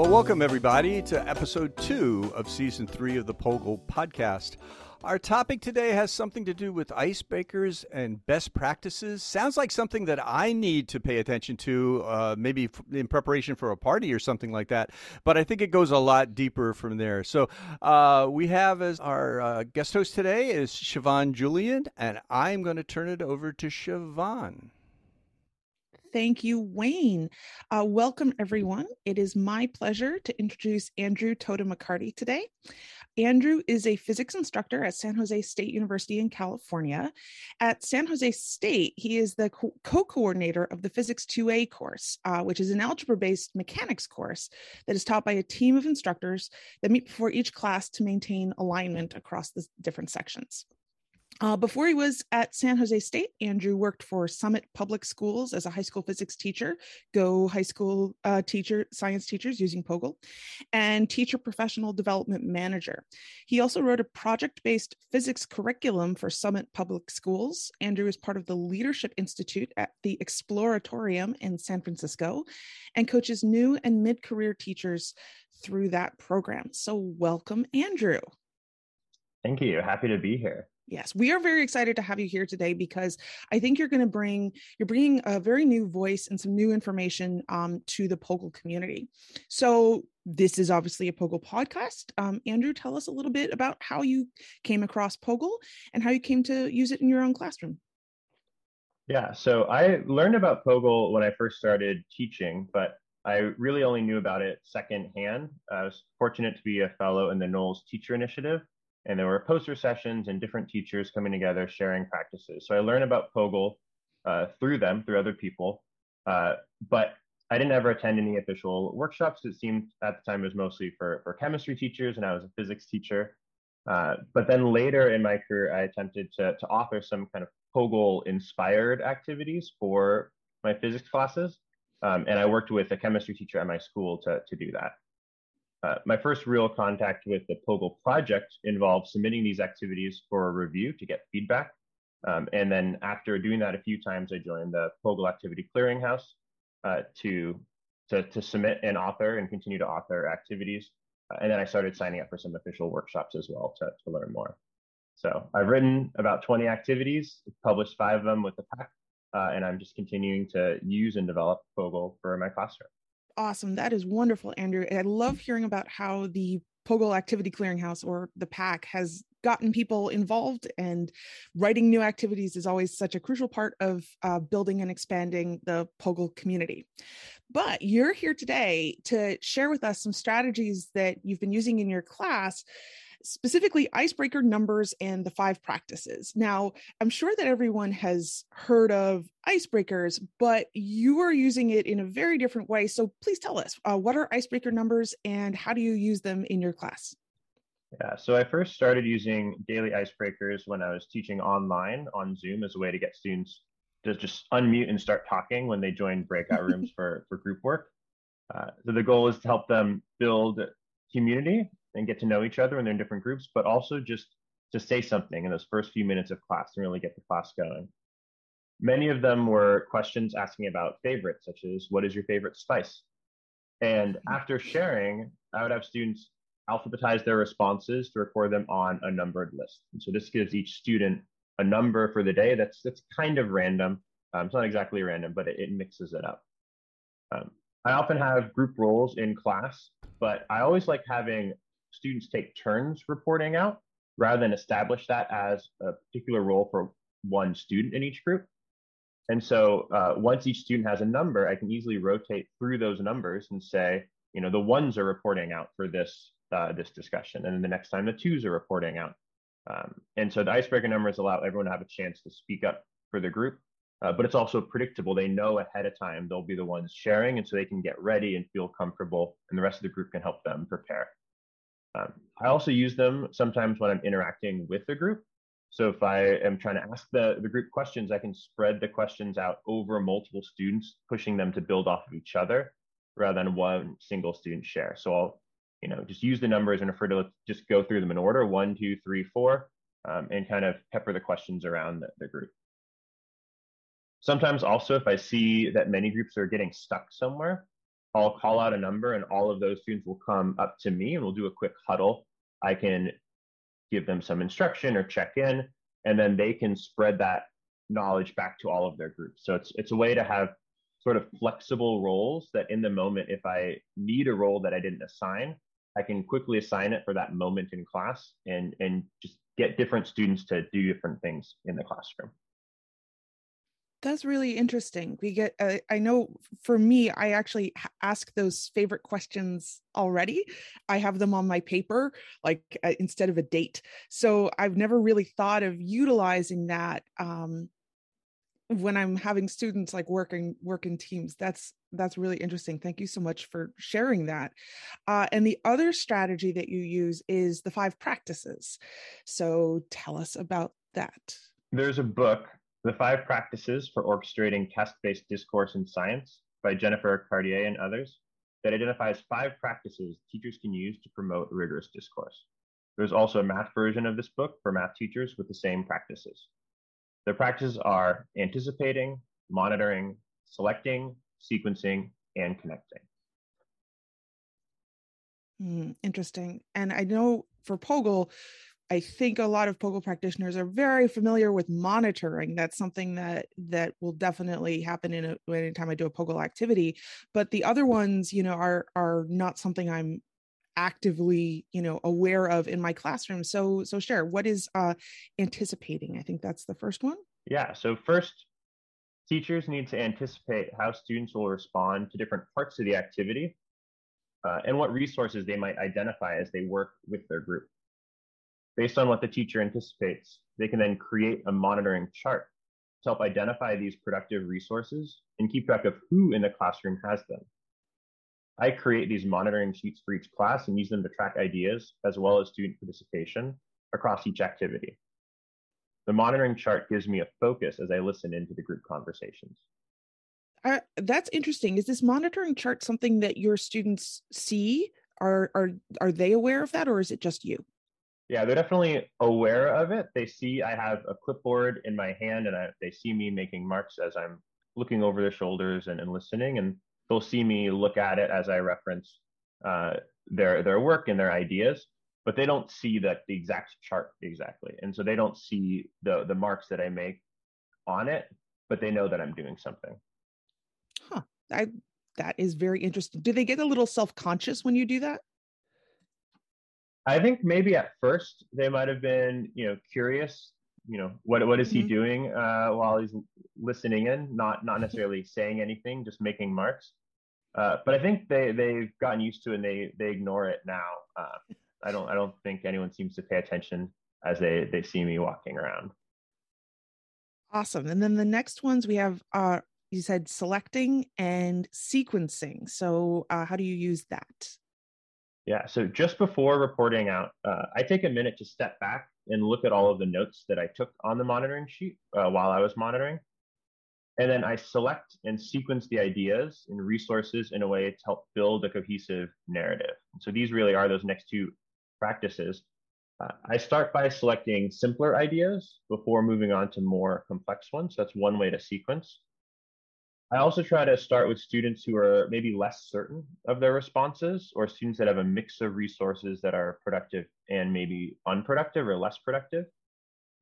Well, welcome everybody to episode two of season three of the POGIL podcast. Our topic today has something to do with icebreakers and best practices. Sounds like something that I need to pay attention to, uh, maybe in preparation for a party or something like that. But I think it goes a lot deeper from there. So uh, we have as our uh, guest host today is Siobhan Julian, and I'm going to turn it over to Siobhan. Thank you, Wayne. Uh, welcome, everyone. It is my pleasure to introduce Andrew Tota McCarty today. Andrew is a physics instructor at San Jose State University in California. At San Jose State, he is the co coordinator of the Physics 2A course, uh, which is an algebra based mechanics course that is taught by a team of instructors that meet before each class to maintain alignment across the different sections. Uh, before he was at San Jose State, Andrew worked for Summit Public Schools as a high school physics teacher, go high school uh, teacher, science teachers using POGIL, and teacher professional development manager. He also wrote a project based physics curriculum for Summit Public Schools. Andrew is part of the Leadership Institute at the Exploratorium in San Francisco and coaches new and mid career teachers through that program. So, welcome, Andrew. Thank you. Happy to be here. Yes, we are very excited to have you here today because I think you're going to bring you're bringing a very new voice and some new information um, to the POGIL community. So this is obviously a POGIL podcast. Um, Andrew, tell us a little bit about how you came across POGIL and how you came to use it in your own classroom. Yeah, so I learned about POGIL when I first started teaching, but I really only knew about it secondhand. I was fortunate to be a fellow in the Knowles Teacher Initiative, and there were poster sessions and different teachers coming together sharing practices. So I learned about POGIL uh, through them, through other people, uh, but I didn't ever attend any official workshops. It seemed at the time it was mostly for, for chemistry teachers, and I was a physics teacher. Uh, but then later in my career, I attempted to, to author some kind of POGIL inspired activities for my physics classes. Um, and I worked with a chemistry teacher at my school to, to do that. Uh, my first real contact with the POGIL project involved submitting these activities for review to get feedback. Um, and then after doing that a few times, I joined the POGIL Activity Clearinghouse uh, to, to, to submit and author and continue to author activities. Uh, and then I started signing up for some official workshops as well to, to learn more. So I've written about 20 activities, published five of them with the PAC, uh, and I'm just continuing to use and develop POGIL for my classroom awesome. That is wonderful, Andrew. I love hearing about how the POGIL Activity Clearinghouse or the PAC has gotten people involved and writing new activities is always such a crucial part of uh, building and expanding the POGIL community. But you're here today to share with us some strategies that you've been using in your class specifically icebreaker numbers and the five practices. Now, I'm sure that everyone has heard of icebreakers, but you are using it in a very different way. So please tell us uh, what are icebreaker numbers and how do you use them in your class? Yeah, so I first started using daily icebreakers when I was teaching online on Zoom as a way to get students to just unmute and start talking when they join breakout rooms for, for group work. Uh, so the goal is to help them build community and get to know each other and they're in different groups, but also just to say something in those first few minutes of class and really get the class going. Many of them were questions asking about favorites, such as what is your favorite spice? And mm-hmm. after sharing, I would have students alphabetize their responses to record them on a numbered list. And so this gives each student a number for the day that's that's kind of random. Um, it's not exactly random, but it, it mixes it up. Um, I often have group roles in class, but I always like having students take turns reporting out rather than establish that as a particular role for one student in each group. And so uh, once each student has a number, I can easily rotate through those numbers and say, you know, the ones are reporting out for this uh, this discussion, and then the next time the twos are reporting out. Um, and so the icebreaker numbers allow everyone to have a chance to speak up for the group, uh, but it's also predictable. They know ahead of time they'll be the ones sharing, and so they can get ready and feel comfortable, and the rest of the group can help them prepare. Um, I also use them sometimes when I'm interacting with the group. So if I am trying to ask the, the group questions, I can spread the questions out over multiple students, pushing them to build off of each other rather than one single student share. So I'll, you know, just use the numbers and refer to just go through them in order, one, two, three, four, um, and kind of pepper the questions around the, the group. Sometimes also if I see that many groups are getting stuck somewhere, I'll call out a number and all of those students will come up to me and we'll do a quick huddle. I can give them some instruction or check in, and then they can spread that knowledge back to all of their groups. So it's it's a way to have sort of flexible roles that in the moment, if I need a role that I didn't assign, I can quickly assign it for that moment in class and and just get different students to do different things in the classroom. That's really interesting. We get, uh, I know for me, I actually ask those favorite questions already. I have them on my paper, like uh, instead of a date. So I've never really thought of utilizing that um, when I'm having students like working working teams. That's that's really interesting. Thank you so much for sharing that. Uh, and the other strategy that you use is the five practices. So tell us about that. There's a book the Five Practices for Orchestrating Task-Based Discourse in Science by Jennifer Cartier and others that identifies five practices teachers can use to promote rigorous discourse. There's also a math version of this book for math teachers with the same practices. The practices are anticipating, monitoring, selecting, sequencing, and connecting. Mm, interesting. And I know for POGIL, I think a lot of POGIL practitioners are very familiar with monitoring. That's something that that will definitely happen in a, anytime I do a POGIL activity. But the other ones, you know, are are not something I'm actively, you know, aware of in my classroom. So so share what is uh, anticipating. I think that's the first one. Yeah. So first, teachers need to anticipate how students will respond to different parts of the activity uh, and what resources they might identify as they work with their group. Based on what the teacher anticipates, they can then create a monitoring chart to help identify these productive resources and keep track of who in the classroom has them. I create these monitoring sheets for each class and use them to track ideas as well as student participation across each activity. The monitoring chart gives me a focus as I listen into the group conversations. Uh, that's interesting. Is this monitoring chart something that your students see? Are are are they aware of that, or is it just you? Yeah, they're definitely aware of it. They see I have a clipboard in my hand and I, they see me making marks as I'm looking over their shoulders and, and listening. And they'll see me look at it as I reference uh, their, their work and their ideas, but they don't see that the exact chart exactly. And so they don't see the, the marks that I make on it, but they know that I'm doing something. Huh. I, that is very interesting. Do they get a little self-conscious when you do that? I think maybe at first they might have been, you know, curious. You know, what what is mm-hmm. he doing uh, while he's listening in? Not not necessarily saying anything, just making marks. Uh, but I think they they've gotten used to it and they they ignore it now. Uh, I don't I don't think anyone seems to pay attention as they they see me walking around. Awesome. And then the next ones we have uh you said selecting and sequencing. So uh, how do you use that? Yeah, so just before reporting out, uh, I take a minute to step back and look at all of the notes that I took on the monitoring sheet uh, while I was monitoring. And then I select and sequence the ideas and resources in a way to help build a cohesive narrative. So these really are those next two practices. Uh, I start by selecting simpler ideas before moving on to more complex ones. That's one way to sequence. I also try to start with students who are maybe less certain of their responses or students that have a mix of resources that are productive and maybe unproductive or less productive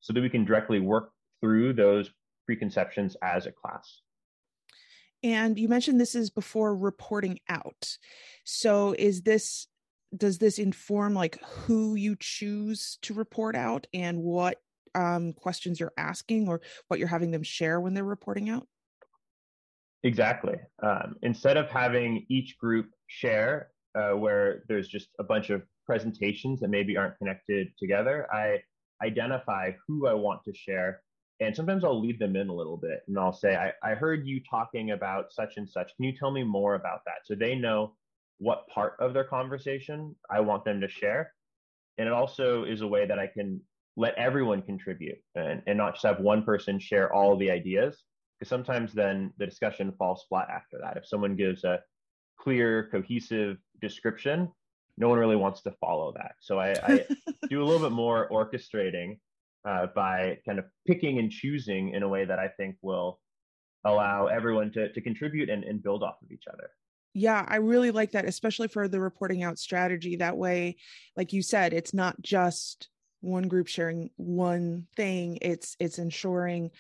so that we can directly work through those preconceptions as a class. And you mentioned this is before reporting out. So is this does this inform like who you choose to report out and what um, questions you're asking or what you're having them share when they're reporting out? Exactly. Um, instead of having each group share uh, where there's just a bunch of presentations that maybe aren't connected together, I identify who I want to share. And sometimes I'll lead them in a little bit and I'll say, I, I heard you talking about such and such. Can you tell me more about that? So they know what part of their conversation I want them to share. And it also is a way that I can let everyone contribute and, and not just have one person share all the ideas because sometimes then the discussion falls flat after that. If someone gives a clear, cohesive description, no one really wants to follow that. So I, I do a little bit more orchestrating uh, by kind of picking and choosing in a way that I think will allow everyone to, to contribute and, and build off of each other. Yeah, I really like that, especially for the reporting out strategy. That way, like you said, it's not just one group sharing one thing. It's it's ensuring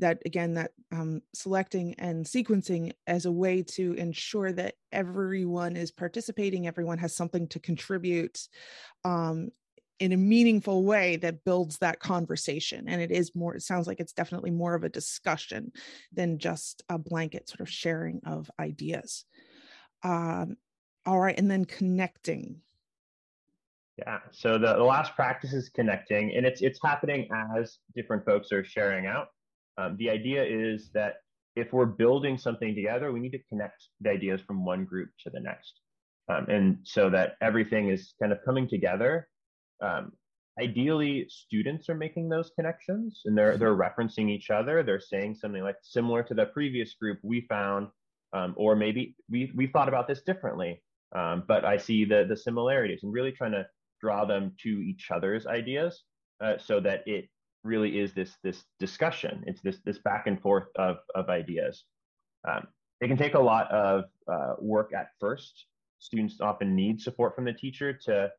that again that um, selecting and sequencing as a way to ensure that everyone is participating, everyone has something to contribute, um, in a meaningful way that builds that conversation. And it is more it sounds like it's definitely more of a discussion than just a blanket sort of sharing of ideas. Um, all right and then connecting. Yeah so the, the last practice is connecting and it's it's happening as different folks are sharing out um, the idea is that if we're building something together we need to connect the ideas from one group to the next. Um, and so that everything is kind of coming together. Um, ideally students are making those connections and they're they're referencing each other. They're saying something like similar to the previous group we found um, or maybe we we thought about this differently. Um, but i see the the similarities and really trying to draw them to each other's ideas uh, so that it really is this this discussion it's this this back and forth of of ideas um, it can take a lot of uh, work at first students often need support from the teacher to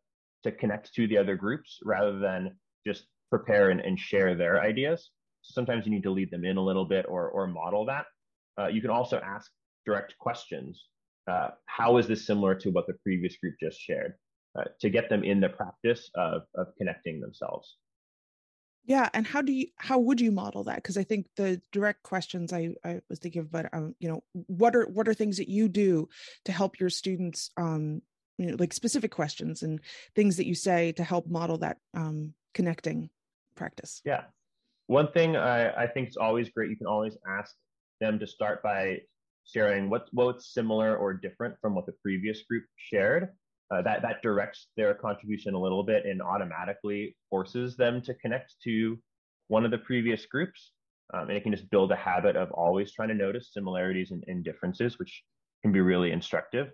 to connect to the other groups rather than just prepare and, and share their ideas. Sometimes you need to lead them in a little bit or, or model that. Uh, you can also ask direct questions. Uh, how is this similar to what the previous group just shared uh, to get them in the practice of, of connecting themselves? Yeah, and how do you how would you model that? Because I think the direct questions I, I was thinking but um, you know, what are what are things that you do to help your students um, you know, like specific questions and things that you say to help model that um, connecting practice. Yeah. One thing I, I think is always great, you can always ask them to start by sharing what, what's similar or different from what the previous group shared. Uh, that, that directs their contribution a little bit and automatically forces them to connect to one of the previous groups. Um, and it can just build a habit of always trying to notice similarities and, and differences, which can be really instructive.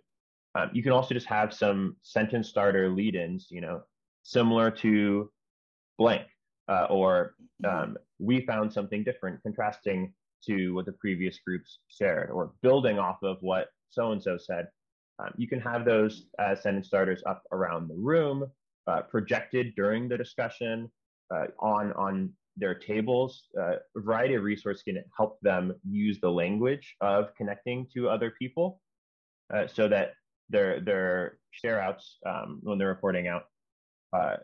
Um, you can also just have some sentence starter lead ins, you know, similar to blank, uh, or um, we found something different, contrasting to what the previous groups shared, or building off of what so and so said. Um, you can have those uh, sentence starters up around the room, uh, projected during the discussion, uh, on on their tables. Uh, a variety of resources can help them use the language of connecting to other people, uh, so that their their share outs um, when they're reporting out uh,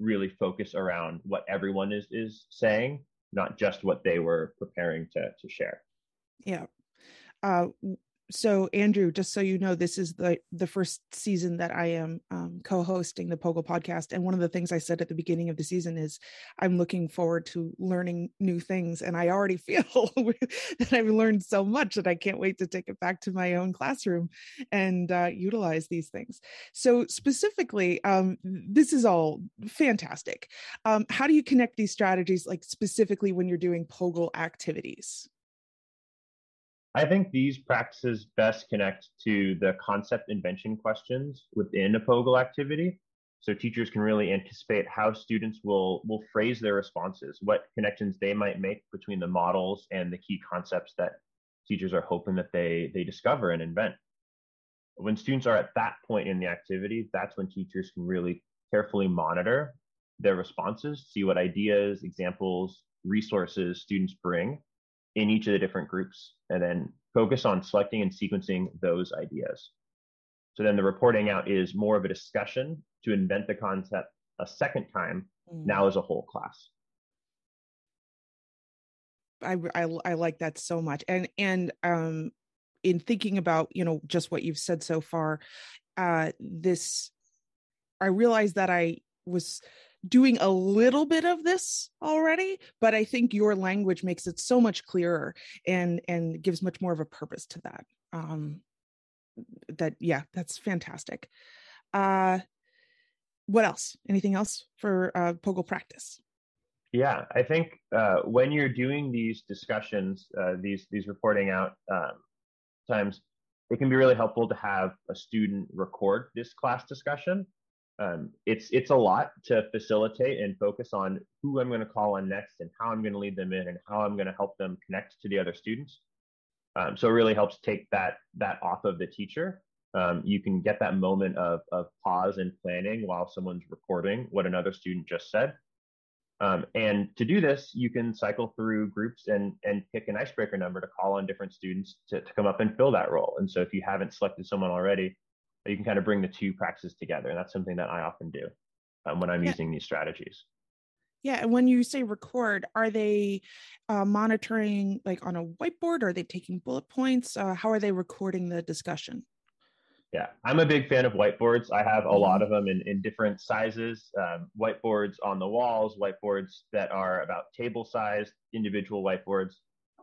really focus around what everyone is is saying, not just what they were preparing to to share. Yeah. Uh, so andrew just so you know this is the the first season that i am um, co-hosting the POGIL podcast and one of the things i said at the beginning of the season is i'm looking forward to learning new things and i already feel that i've learned so much that i can't wait to take it back to my own classroom and uh, utilize these things. So specifically um, this is all fantastic. Um, how do you connect these strategies like specifically when you're doing POGIL activities I think these practices best connect to the concept invention questions within a POGIL activity. So teachers can really anticipate how students will, will phrase their responses, what connections they might make between the models and the key concepts that teachers are hoping that they, they discover and invent. When students are at that point in the activity, that's when teachers can really carefully monitor their responses, see what ideas, examples, resources students bring in each of the different groups and then focus on selecting and sequencing those ideas. So then the reporting out is more of a discussion to invent the concept a second time, mm. now as a whole class. I, I, I like that so much. And, and, um, in thinking about, you know, just what you've said so far, uh, this, I realized that I was doing a little bit of this already but i think your language makes it so much clearer and and gives much more of a purpose to that. Um that yeah that's fantastic. Uh what else? Anything else for uh POGIL practice? Yeah i think uh when you're doing these discussions uh these these reporting out um times it can be really helpful to have a student record this class discussion um, it's it's a lot to facilitate and focus on who I'm going to call on next and how I'm going to lead them in and how I'm going to help them connect to the other students. Um, so it really helps take that that off of the teacher um, you can get that moment of, of pause and planning while someone's recording what another student just said. Um, and to do this, you can cycle through groups and, and pick an icebreaker number to call on different students to, to come up and fill that role. And so if you haven't selected someone already, you can kind of bring the two practices together. And that's something that I often do um, when I'm yeah. using these strategies. Yeah, and when you say record, are they uh, monitoring like on a whiteboard? Or are they taking bullet points? Uh, how are they recording the discussion? Yeah, I'm a big fan of whiteboards. I have a mm-hmm. lot of them in, in different sizes um, whiteboards on the walls, whiteboards that are about table sized, individual whiteboards.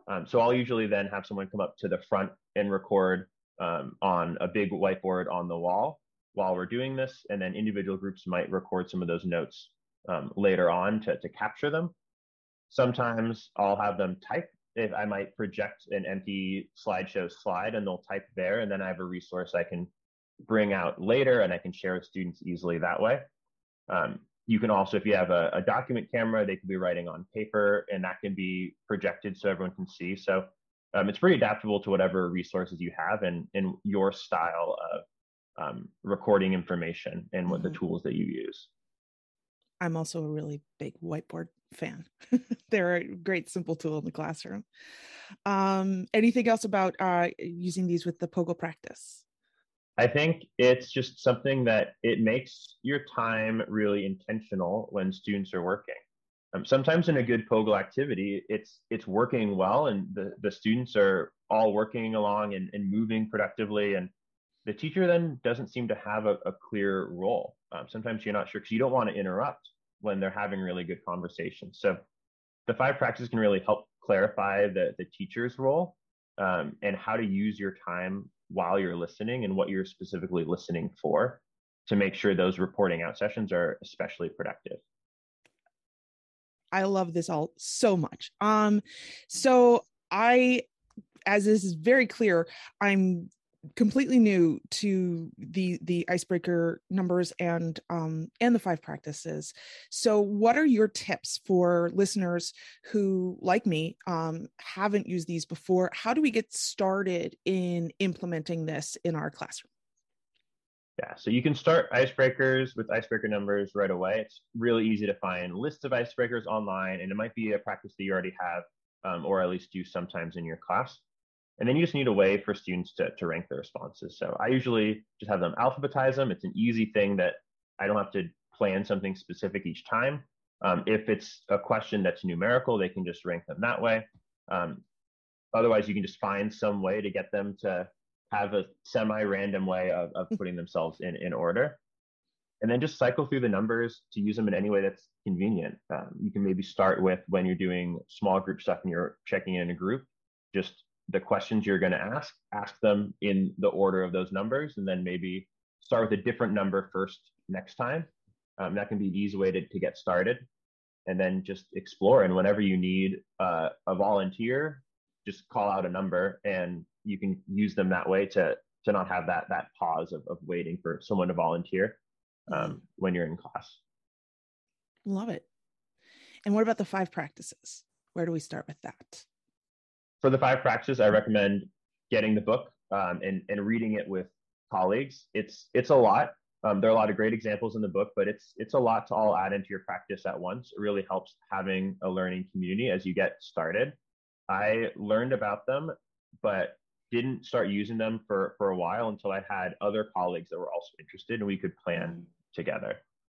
Um, so I'll usually then have someone come up to the front and record um, on a big whiteboard on the wall while we're doing this. And then individual groups might record some of those notes um, later on to, to capture them. Sometimes I'll have them type. If I might project an empty slideshow slide and they'll type there, and then I have a resource I can bring out later and I can share with students easily that way. Um, you can also, if you have a, a, document camera, they can be writing on paper and that can be projected so everyone can see. So um, it's pretty adaptable to whatever resources you have and, and your style of um, recording information and what mm-hmm. the tools that you use. I'm also a really big whiteboard fan. They're a great simple tool in the classroom. Um, anything else about uh, using these with the POGIL practice? I think it's just something that it makes your time really intentional when students are working. Um, sometimes in a good POGIL activity, it's it's working well and the, the students are all working along and, and moving productively and the teacher then doesn't seem to have a, a clear role. Um, sometimes you're not sure because you don't want to interrupt when they're having really good conversations. So the five practices can really help clarify the, the teacher's role um, and how to use your time while you're listening and what you're specifically listening for to make sure those reporting out sessions are especially productive. I love this all so much. Um, so I, as this is very clear, I'm completely new to the the icebreaker numbers and um and the five practices. So what are your tips for listeners who like me um haven't used these before? How do we get started in implementing this in our classroom yeah, so you can start icebreakers with icebreaker numbers right away. It's really easy to find lists of icebreakers online, and it might be a practice that you already have, um, or at least do sometimes in your class. And then you just need a way for students to, to rank their responses. So I usually just have them alphabetize them. It's an easy thing that I don't have to plan something specific each time. Um, if it's a question that's numerical, they can just rank them that way. Um, otherwise, you can just find some way to get them to have a semi-random way of, of putting themselves in, in order. And then just cycle through the numbers to use them in any way that's convenient. Um, you can maybe start with when you're doing small group stuff and you're checking in a group, just the questions you're going to ask, ask them in the order of those numbers, and then maybe start with a different number first next time. Um, that can be an easy way to, to get started. And then just explore. And whenever you need uh, a volunteer, just call out a number and you can use them that way to, to not have that, that pause of, of waiting for someone to volunteer um, when you're in class. Love it. And what about the five practices? Where do we start with that? for the five practices, I recommend getting the book um, and, and reading it with colleagues. It's it's a lot. Um, there are a lot of great examples in the book, but it's it's a lot to all add into your practice at once. It really helps having a learning community as you get started. I learned about them, but didn't start using them for for a while until I had other colleagues that were also interested, and we could plan together.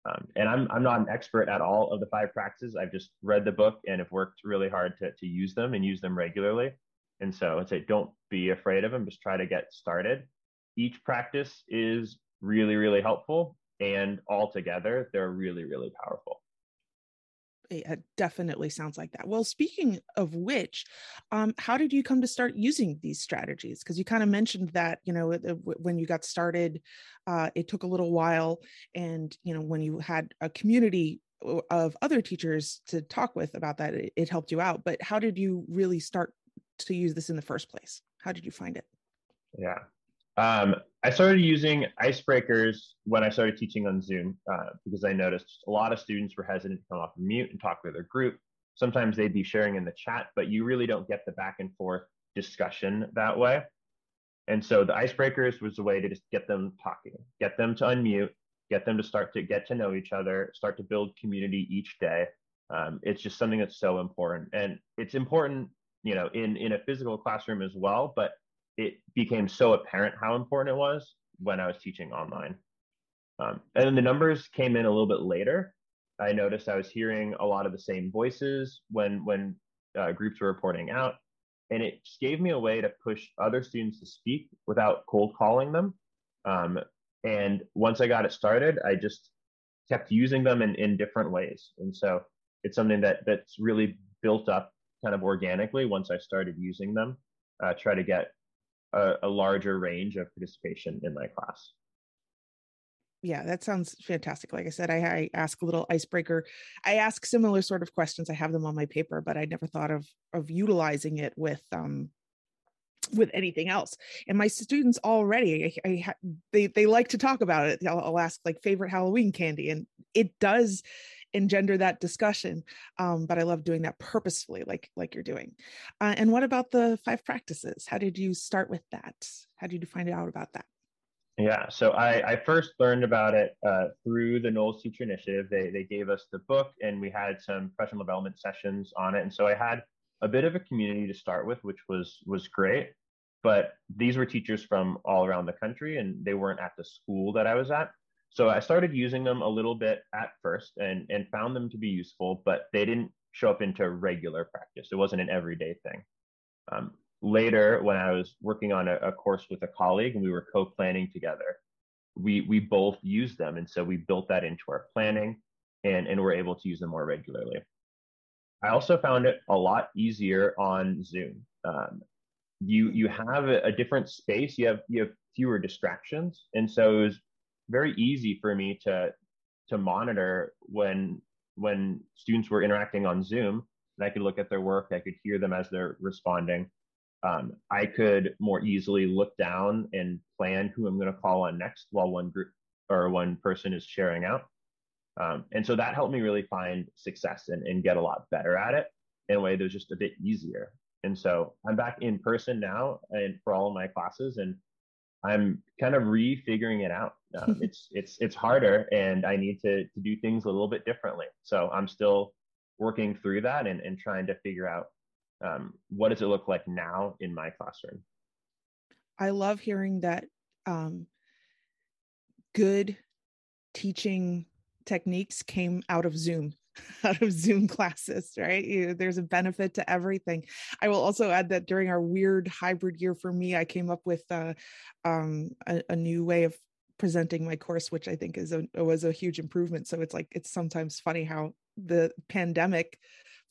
Um, and I'm, I'm not an expert at all of the five practices. I've just read the book and have worked really hard to, to use them and use them regularly. And so I'd say don't be afraid of them, just try to get started. Each practice is really, really helpful. And all together, they're really, really powerful it definitely sounds like that. Well, speaking of which, um, how did you come to start using these strategies? Because you kind of mentioned that you know when you got started, uh, it took a little while, and you know when you had a community of other teachers to talk with about that, it, it helped you out. But how did you really start to use this in the first place? How did you find it? Yeah, um, I started using icebreakers when I started teaching on Zoom uh, because I noticed a lot of students were hesitant to come off mute and talk with their group. Sometimes they'd be sharing in the chat, but you really don't get the back and forth discussion that way. And so the icebreakers was a way to just get them talking, get them to unmute, get them to start to get to know each other, start to build community each day. Um, it's just something that's so important, and it's important, you know, in in a physical classroom as well. But it became so apparent how important it was when I was teaching online. Um, and then the numbers came in a little bit later. I noticed I was hearing a lot of the same voices when when uh, groups were reporting out, and it just gave me a way to push other students to speak without cold calling them. Um, and once I got it started, I just kept using them in, in different ways. And so it's something that that's really built up kind of organically once I started using them. Uh, try to get a, a larger range of participation in my class. Yeah that sounds fantastic. Like i said I, I, ask a little icebreaker. I ask similar sort of questions. I have them on my paper but i never thought of of utilizing it with um with anything else. And my students already I, I they they like to talk about it. I'll, I'll, ask like favorite halloween candy and it does engender that discussion um, but i love doing that purposefully like like you're doing uh, and what about the five practices how did you start with that how did you find out about that yeah, so I, I first learned about it uh, through the Knowles Teacher Initiative. They, they gave us the book and we had some professional development sessions on it. And so I had a bit of a community to start with, which was was great. But these were teachers from all around the country and they weren't at the school that I was at. So I started using them a little bit at first and, and found them to be useful, but they didn't show up into regular practice. It wasn't an everyday thing. Um, later when I was working on a, a course with a colleague and we were co-planning together, we we both used them. And so we built that into our planning and, and we're able to use them more regularly. I also found it a lot easier on Zoom. Um, you you have a, a, different space. You have you have fewer distractions, and so it was very easy for me to to monitor when when students were interacting on Zoom. And I could look at their work. I could hear them as they're responding, um, I could more easily look down and plan who I'm going to call on next while one group or one person is sharing out. Um, and so that helped me really find success and, and get a lot better at it in a way that was just a bit easier. And so I'm back in person now and for all of my classes and I'm kind of refiguring it out. Um, it's it's it's harder and I need to to do things a little bit differently. So I'm still working through that and, and trying to figure out um, what does it look like now in my classroom? I love hearing that um, good teaching techniques came out of zoom out of zoom classes right? You, there's a benefit to everything. I will also add that during our weird hybrid year for me i came up with uh, um, a, a new way of presenting my course which i think is a was a huge improvement so it's like it's sometimes funny how the pandemic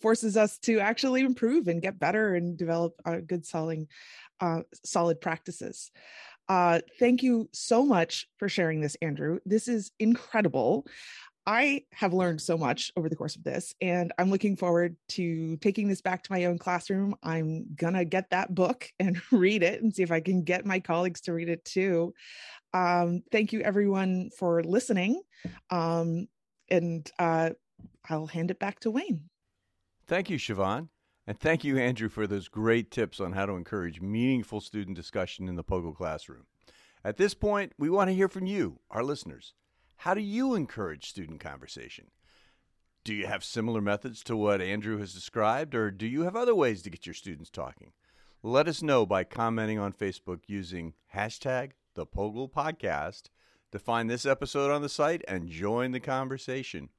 forces us to actually improve and get better and develop uh, good selling uh, solid practices uh, thank you so much for sharing this andrew this is incredible I have learned so much over the course of this, and I'm looking forward to taking this back to my own classroom. I'm gonna get that book and read it and see if I can get my colleagues to read it too. Um, thank you, everyone, for listening. Um, and uh, I'll hand it back to Wayne. Thank you, Siobhan. And thank you, Andrew, for those great tips on how to encourage meaningful student discussion in the POGIL classroom. At this point, we want to hear from you, our listeners. How do you encourage student conversation? Do you have similar methods to what Andrew has described, or do you have other ways to get your students talking? Let us know by commenting on Facebook using hashtag the POGIL podcast to find this episode on the site and join the conversation.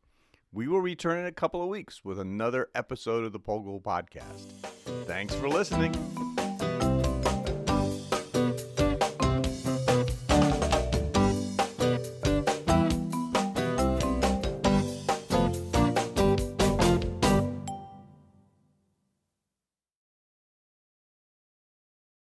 We will return in a couple of weeks with another episode of the POGIL podcast. Thanks for listening.